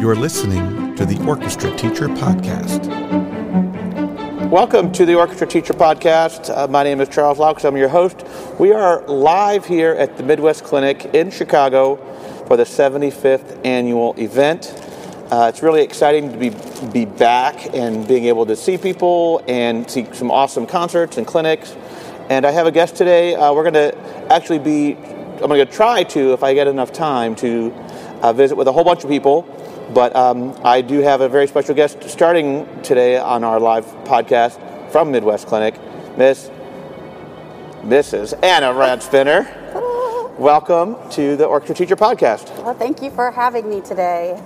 You're listening to the Orchestra Teacher Podcast. Welcome to the Orchestra Teacher Podcast. Uh, my name is Charles Laux. I'm your host. We are live here at the Midwest Clinic in Chicago for the 75th annual event. Uh, it's really exciting to be, be back and being able to see people and see some awesome concerts and clinics. And I have a guest today. Uh, we're going to actually be, I'm going to try to, if I get enough time, to uh, visit with a whole bunch of people. But um, I do have a very special guest starting today on our live podcast from Midwest Clinic, Miss Mrs. Anna Radspinner. Welcome to the Orchestra Teacher Podcast. Well, thank you for having me today.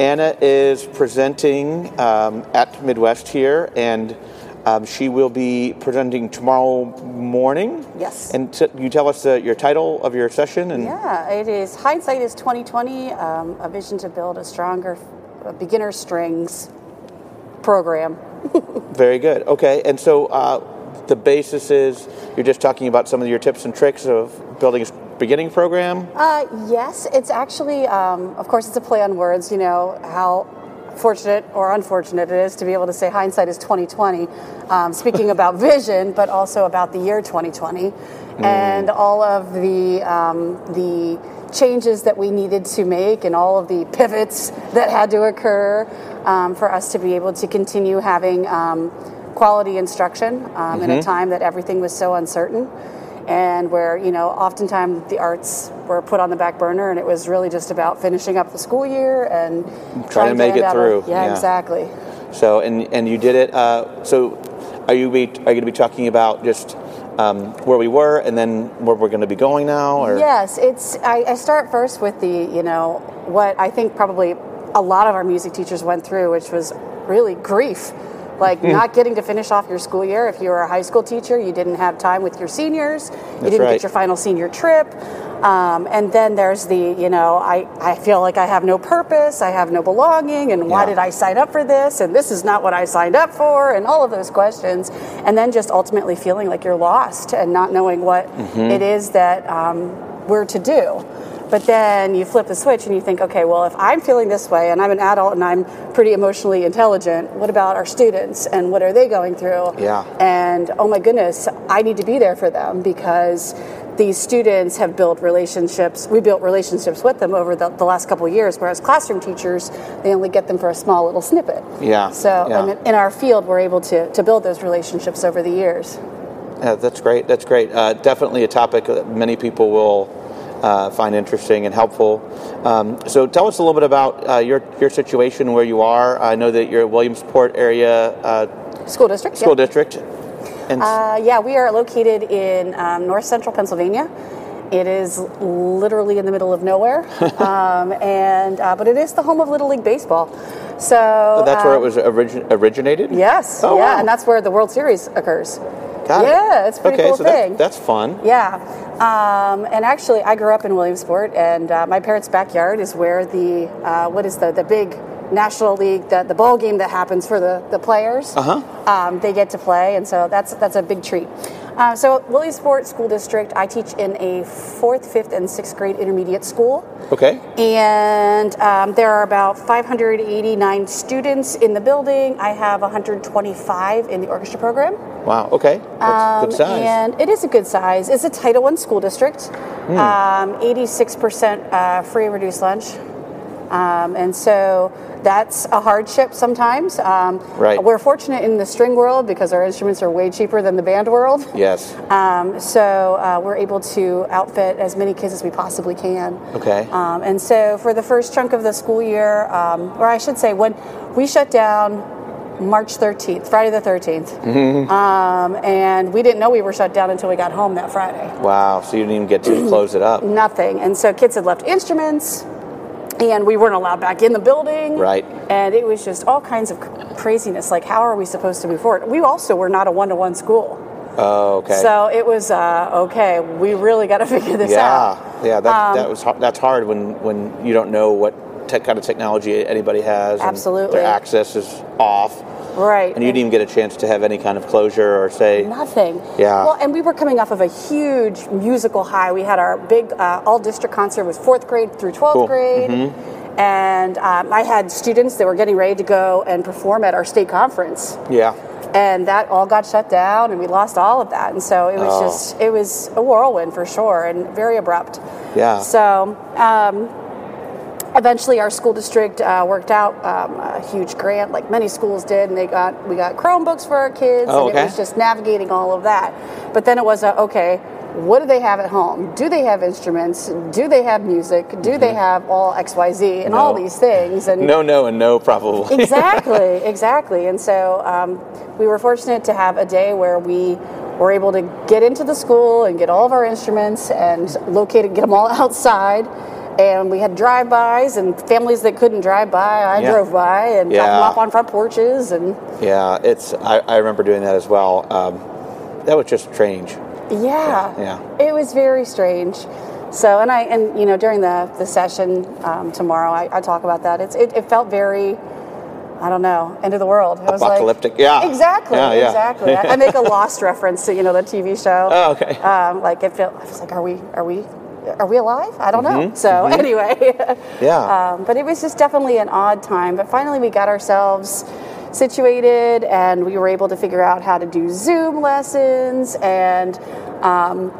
Anna is presenting um, at Midwest here, and um, she will be presenting tomorrow morning. Yes. And t- you tell us uh, your title of your session. And Yeah, it is Hindsight is 2020, um, a vision to build a stronger uh, beginner strings program. Very good. Okay, and so uh, the basis is you're just talking about some of your tips and tricks of building a beginning program. Uh, yes, it's actually, um, of course, it's a play on words. You know how fortunate or unfortunate it is to be able to say hindsight is 2020, um, speaking about vision, but also about the year 2020 and all of the um, the changes that we needed to make and all of the pivots that had to occur um, for us to be able to continue having um, quality instruction um, in a time that everything was so uncertain and where you know oftentimes the arts were put on the back burner and it was really just about finishing up the school year and Trying to make it through, yeah, yeah. exactly So and and you did it. Uh, so are you be, are you going to be talking about just um, where we were and then where we're going to be going now? Or yes it's I, I start first with the you know what i think probably a lot of our music teachers went through which was really grief like Hmm. not getting to finish off your school year. If you were a high school teacher you didn't have time with your seniors. You didn't right. get your final senior trip. Um, and then there's the you know I, I feel like i have no purpose. I have no belonging. And why Yeah. did i sign up for this? And this is not what i signed up for. And all of those questions. And then just ultimately feeling like you're lost and not knowing what Mm-hmm. it is that um, we're to do but then you flip the switch and you think, okay, well, if I'm feeling this way and I'm an adult and I'm pretty emotionally intelligent, what about our students and what are they going through? Yeah. And oh my goodness, I need to be there for them because these students have built relationships. We built relationships with them over the, the last couple of years, whereas classroom teachers, they only get them for a small little snippet. Yeah, So yeah. in our field, we're able to, to build those relationships over the years. Yeah, that's great. That's great. Uh, definitely a topic that many people will uh, find interesting and helpful. Um, so, tell us a little bit about uh, your your situation where you are. I know that you're Williamsport area uh, School district. school yeah. district, and Uh, yeah, we are located in um, north central Pennsylvania. It is literally in the middle of nowhere, um, and uh, but it is the home of Little League baseball. So that's where it um, was origi- originated. Yes, Oh, yeah, wow. and that's where the World Series occurs. Got it. yeah, it's a pretty okay, cool so thing. That's, that's fun. Yeah, um, and actually, I grew up in Williamsport, and uh, my parents' backyard is where the uh, what is the the big National League the, the ball game that happens for the the players. Uh-huh. Um, they get to play, and so that's that's a big treat. Uh, so Williamsport School District, I teach in a fourth, fifth, and sixth grade intermediate school. Okay. And um, there are about 589 students in the building. I have 125 in the orchestra program. Wow. Okay. That's good Um, size. And it is a good size. It's a Title I school district. Hmm. Um, 86% uh, free and reduced lunch. Um, and so that's a hardship sometimes. Um, Right. We're fortunate in the string world because our instruments are way cheaper than the band world. yes. Um, so uh, we're able to outfit as many kids as we possibly can. Okay. Um, and so for the first chunk of the school year, um, or I should say, when we shut down March 13th, Friday the 13th. Mm-hmm. Um, and we didn't know we were shut down until we got home that Friday. Wow. So you didn't even get to close it up. Nothing. And so kids had left instruments, and we weren't allowed back in the building. Right. And it was just all kinds of craziness. Like, how are we supposed to move forward? We also were not a one to one school. Oh, okay. So it was uh, okay. We really got to figure this yeah, out. yeah. That, Um, that was that's hard when when you don't know what kind of technology anybody has. and Absolutely. Their access is off, Right. and you didn't even get a chance to have any kind of closure or say. Nothing. Yeah. Well, and we were coming off of a huge musical high. We had our big uh, all district concert was fourth grade through 12th Cool. grade. And um, I had students that were getting ready to go and perform at our state conference. Yeah. And that all got shut down, and we lost all of that. And so it was Oh. just, it was a whirlwind for sure, and very abrupt. Yeah. So um, eventually, our school district uh, worked out um, a huge grant, like many schools did, and they got we got Chromebooks for our kids, Oh, and okay. it was just navigating all of that. But then it was a okay. What do they have at home? Do they have instruments? Do they have music? Do they have all X, Y, Z, and all Mm-hmm. These things? And No, no, and no, probably. exactly, exactly. And so um, we were fortunate to have a day where we were able to get into the school and get all of our instruments and locate and get them all outside. And we had drive-bys and families that couldn't drive by. I Yeah. drove by and dropped them Yeah. off on front porches. And yeah, it's. I, I remember doing that as well. Um, that was just strange. yeah, Yeah. it was very strange. So, and I, and you know, during the the session um, tomorrow, I, I talk about that. It's it, it felt very. I don't know, end of the world. It was like- Apocalyptic, yeah. Exactly, Yeah, yeah. exactly. I I make a Lost reference to you know the TV show. Oh, okay. Um, like it felt, I was like, are we, are we, are we alive? I don't Mm-hmm, know. So anyway, Yeah. um, but it was just definitely an odd time. But finally, we got ourselves situated, and we were able to figure out how to do Zoom lessons, and um,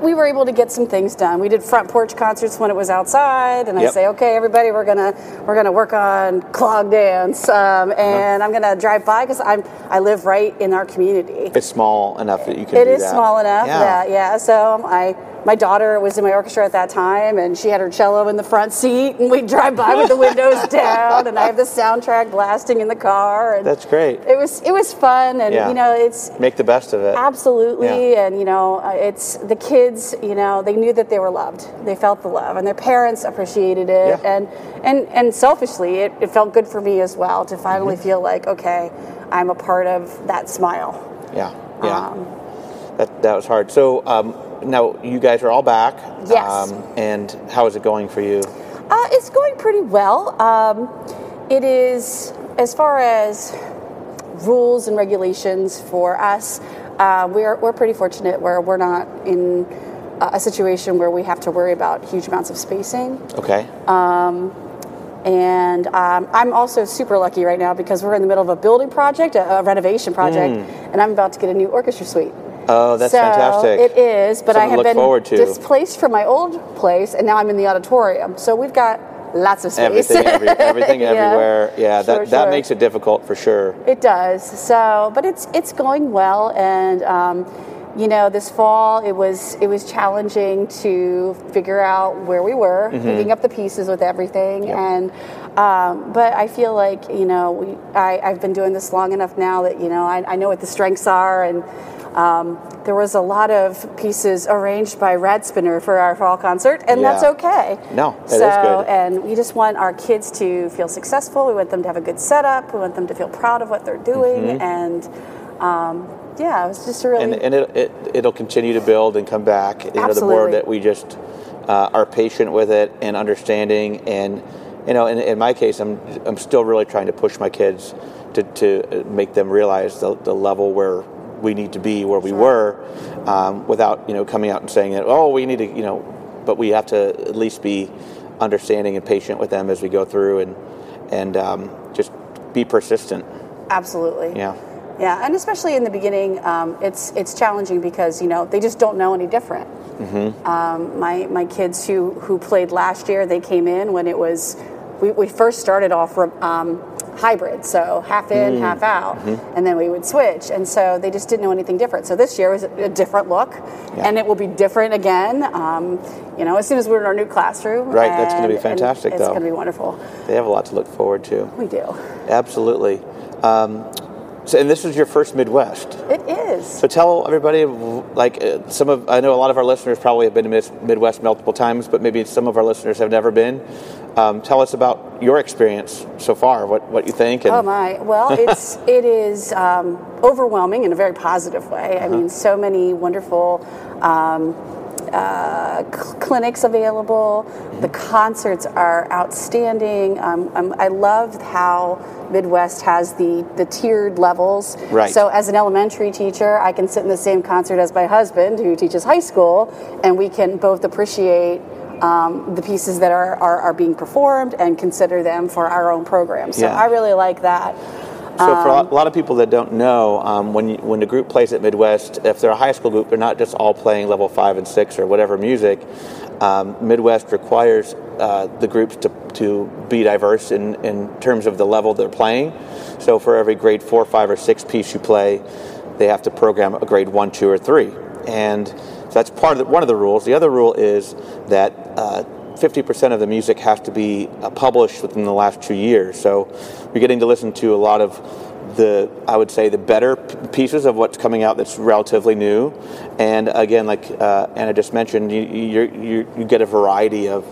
we were able to get some things done. We did front porch concerts when it was outside, and I say, okay, everybody, we're gonna we're gonna work on clog dance, um, and I'm gonna drive by because I'm I live right in our community. it's small enough that you can. It is that. small enough Yeah. that yeah. So I my daughter was in my orchestra at that time, and she had her cello in the front seat, and we drive by with the windows down, and I have the soundtrack blasting in the car, and That's great. it was it was fun, and Yeah. you know it's Make the best of it. Absolutely, Yeah. and you know, uh, it's the kids. You know, they knew that they were loved. They felt the love, and their parents appreciated it. Yeah. And and and selfishly, it, it felt good for me as well to finally Mm-hmm. feel like, okay, I'm a part of that smile. Yeah. Yeah. Um, that that was hard. So um, now you guys are all back. Yes. Um, and how is it going for you? Uh, it's going pretty well. Um, it is, as far as rules and regulations for us, uh, we're, we're pretty fortunate where we're not in a situation where we have to worry about huge amounts of spacing. Okay. And um, I'm also super lucky right now because we're in the middle of a building project, a, a renovation project, and I'm about to get a new orchestra suite. Oh, that's so fantastic. It is, but Something I have been displaced from my old place, and now I'm in the auditorium. So we've got lots of space. Everything, every, everything, Yeah. everywhere. Yeah, that Sure, that sure. makes it difficult for sure. It does. So, but it's it's going well, and um, you know, this fall it was it was challenging to figure out where we were, Mm-hmm. picking up the pieces with everything, and um, but I feel like you know we I, I've been doing this long enough now that you know I, I know what the strengths are and. Um, there was a lot of pieces arranged by Radspinner for our fall concert, and Yeah. that's okay. No, is so, and we just want our kids to feel successful. We want them to have a good setup. We want them to feel proud of what they're doing, and um, yeah, it was just a really Mm-hmm. and, and it, it, it'll continue to build and come back. You know, the more that we just uh, are patient with it and understanding, and you know, in, in my case, I'm I'm still really trying to push my kids to, to make them realize the, the level where we need to be where we were, um, without you know coming out and saying that oh we need to you know, but we have to at least be understanding and patient with them as we go through and and um, just be persistent. absolutely Yeah. yeah, and especially in the beginning, um, it's it's challenging because you know they just don't know any different. Mm-hmm. Um, my my kids who who played last year, they came in when it was we, we first started off um, hybrid, so half in, Mm. half out, Mm-hmm. and then we would switch, and so they just didn't know anything different. So this year was a, different look, and it will be different again. Um, you know, as soon as we're in our new classroom, Right, that's gonna be and- and fantastic, It's though. going to be wonderful. They have a lot to look forward to. We do. Absolutely. Um, so, and this is your first Midwest. It is. So tell everybody, like uh, some of, I know a lot of our listeners probably have been to Midwest multiple times, but maybe some of our listeners have never been. Um, tell us about your experience so far. What what you think? And Oh my! Well, it's it is um, overwhelming in a very positive way. I mean, so many wonderful um, uh, cl- clinics available. The concerts are outstanding. Um, um, I love how Midwest has the the tiered levels. Right. So, as an elementary teacher, I can sit in the same concert as my husband, who teaches high school, and we can both appreciate. Um, the pieces that are, are, are being performed and consider them for our own program. So Yeah. I really like that. So for a lot, of people that don't know, um, when you, when the group plays at Midwest, if they're a high school group, they're not just all playing level five and six or whatever music. Um, Midwest requires uh, the groups to, to be diverse in, in terms of the level they're playing. So for every grade four, five, or six piece you play, they have to program a grade one, two, or three, and so that's part of the, one of the rules. The other rule is that uh, 50% of the music has to be uh, published within the last two years. So you're getting to listen to a lot of the, I would say, the better p- pieces of what's coming out that's relatively new. And again, like uh, Anna just mentioned, you, you, you, you get a variety of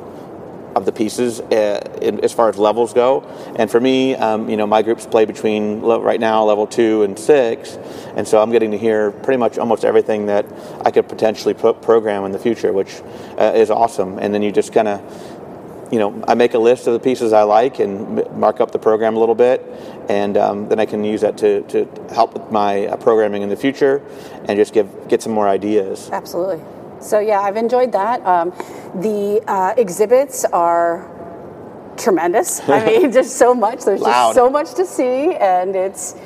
of the pieces uh, in, as far as levels go. And for me, um, you know, my groups play between le- right now level two and six, and so I'm getting to hear pretty much almost everything that I could potentially pro- program in the future, which uh, is awesome. And then you just kind of you know, I make a list of the pieces I like and mark up the program a little bit, and um, then I can use that to, to help with my uh, programming in the future, and just give get some more ideas. Absolutely. So yeah, I've enjoyed that. Um, the uh, exhibits are tremendous. I mean, there's so much. There's Loud. just so much to see, and it's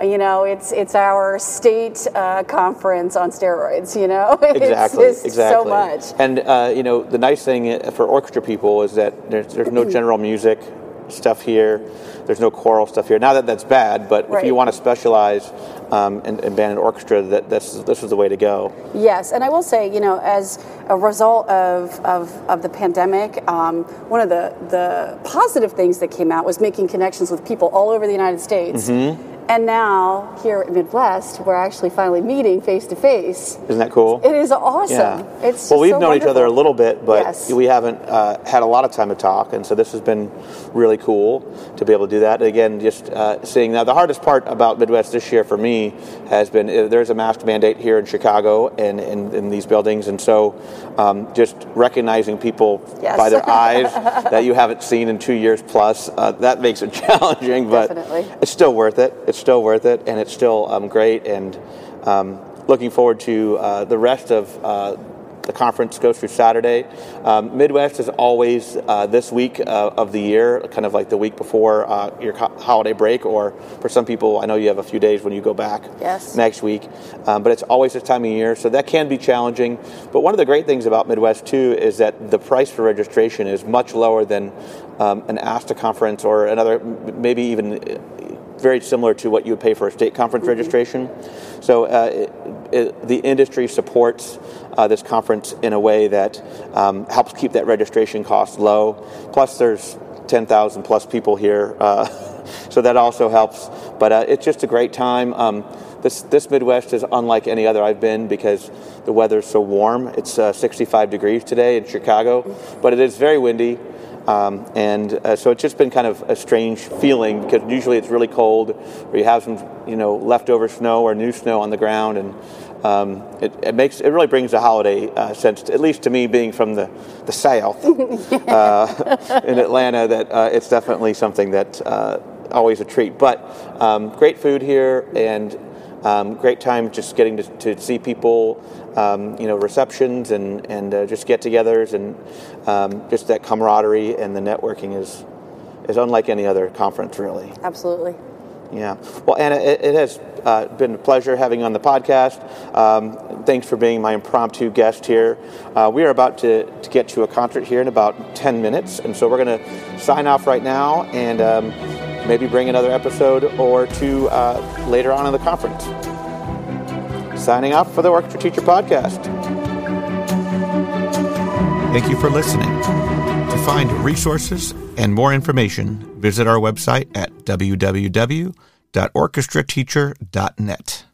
you know, it's it's our state uh, conference on steroids. You know, Exactly, it's just exactly. so much. And uh, you know, the nice thing for orchestra people is that there's, there's no general music stuff here. There's no choral stuff here. Now that that's bad, but if you want to specialize um, in, in band and orchestra, that this this is the way to go. Yes, and I will say, you know, as a result of, of, of the pandemic, um, one of the, the positive things that came out was making connections with people all over the United States. Mm-hmm. And now, here at Midwest, we're actually finally meeting face to face. Isn't that cool? It is awesome. Yeah. It's well, we've so known each other a little bit, but Yes. we haven't uh, had a lot of time to talk, and so this has been really cool to be able to do that. Again, just uh, seeing now The hardest part about Midwest this year for me has been uh, there's a mask mandate here in Chicago and in, in these buildings, and so um, just recognizing people Yes. by their eyes that you haven't seen in two years plus, uh, that makes it challenging, but Definitely. it's still worth it. It's still worth it, and it's still um, great. And um, looking forward to uh, the rest of uh, the conference goes through Saturday. Um, Midwest is always uh, this week uh, of the year, kind of like the week before uh, your holiday break, or for some people, I know you have a few days when you go back Yes. next week. Um, but it's always this time of year, so that can be challenging. But one of the great things about Midwest too is that the price for registration is much lower than um, an ASTA conference or another, maybe even very similar to what you would pay for a state conference registration. So uh, it, it, the industry supports uh, this conference in a way that um, helps keep that registration cost low. Plus, there's 10,000 plus people here, uh, so that also helps. But uh, it's just a great time. Um, this, this Midwest is unlike any other I've been because the weather's so warm. It's uh, 65 degrees today in Chicago, but it is very windy. Um, and uh, so it's just been kind of a strange feeling because usually it's really cold, or you have some, you know, leftover snow or new snow on the ground, and um, it, it makes it really brings a holiday uh, sense, at least to me, being from the the South uh, in Atlanta. That uh, it's definitely something that uh, always a treat. But um, great food here and. Um, great time just getting to, to see people, um, you know, receptions and, and uh, just get togethers and um, just that camaraderie and the networking is, is unlike any other conference, really. Absolutely. Yeah. Well, Anna, it, it has uh, been a pleasure having you on the podcast. Um, thanks for being my impromptu guest here. Uh, we are about to, to get to a concert here in about 10 minutes, and so we're going to sign off right now and um, maybe bring another episode or two uh, later on in the conference. Signing off for the Orchestra Teacher Podcast. Thank you for listening. To find resources and more information, visit our website at www.orchestrateacher.net.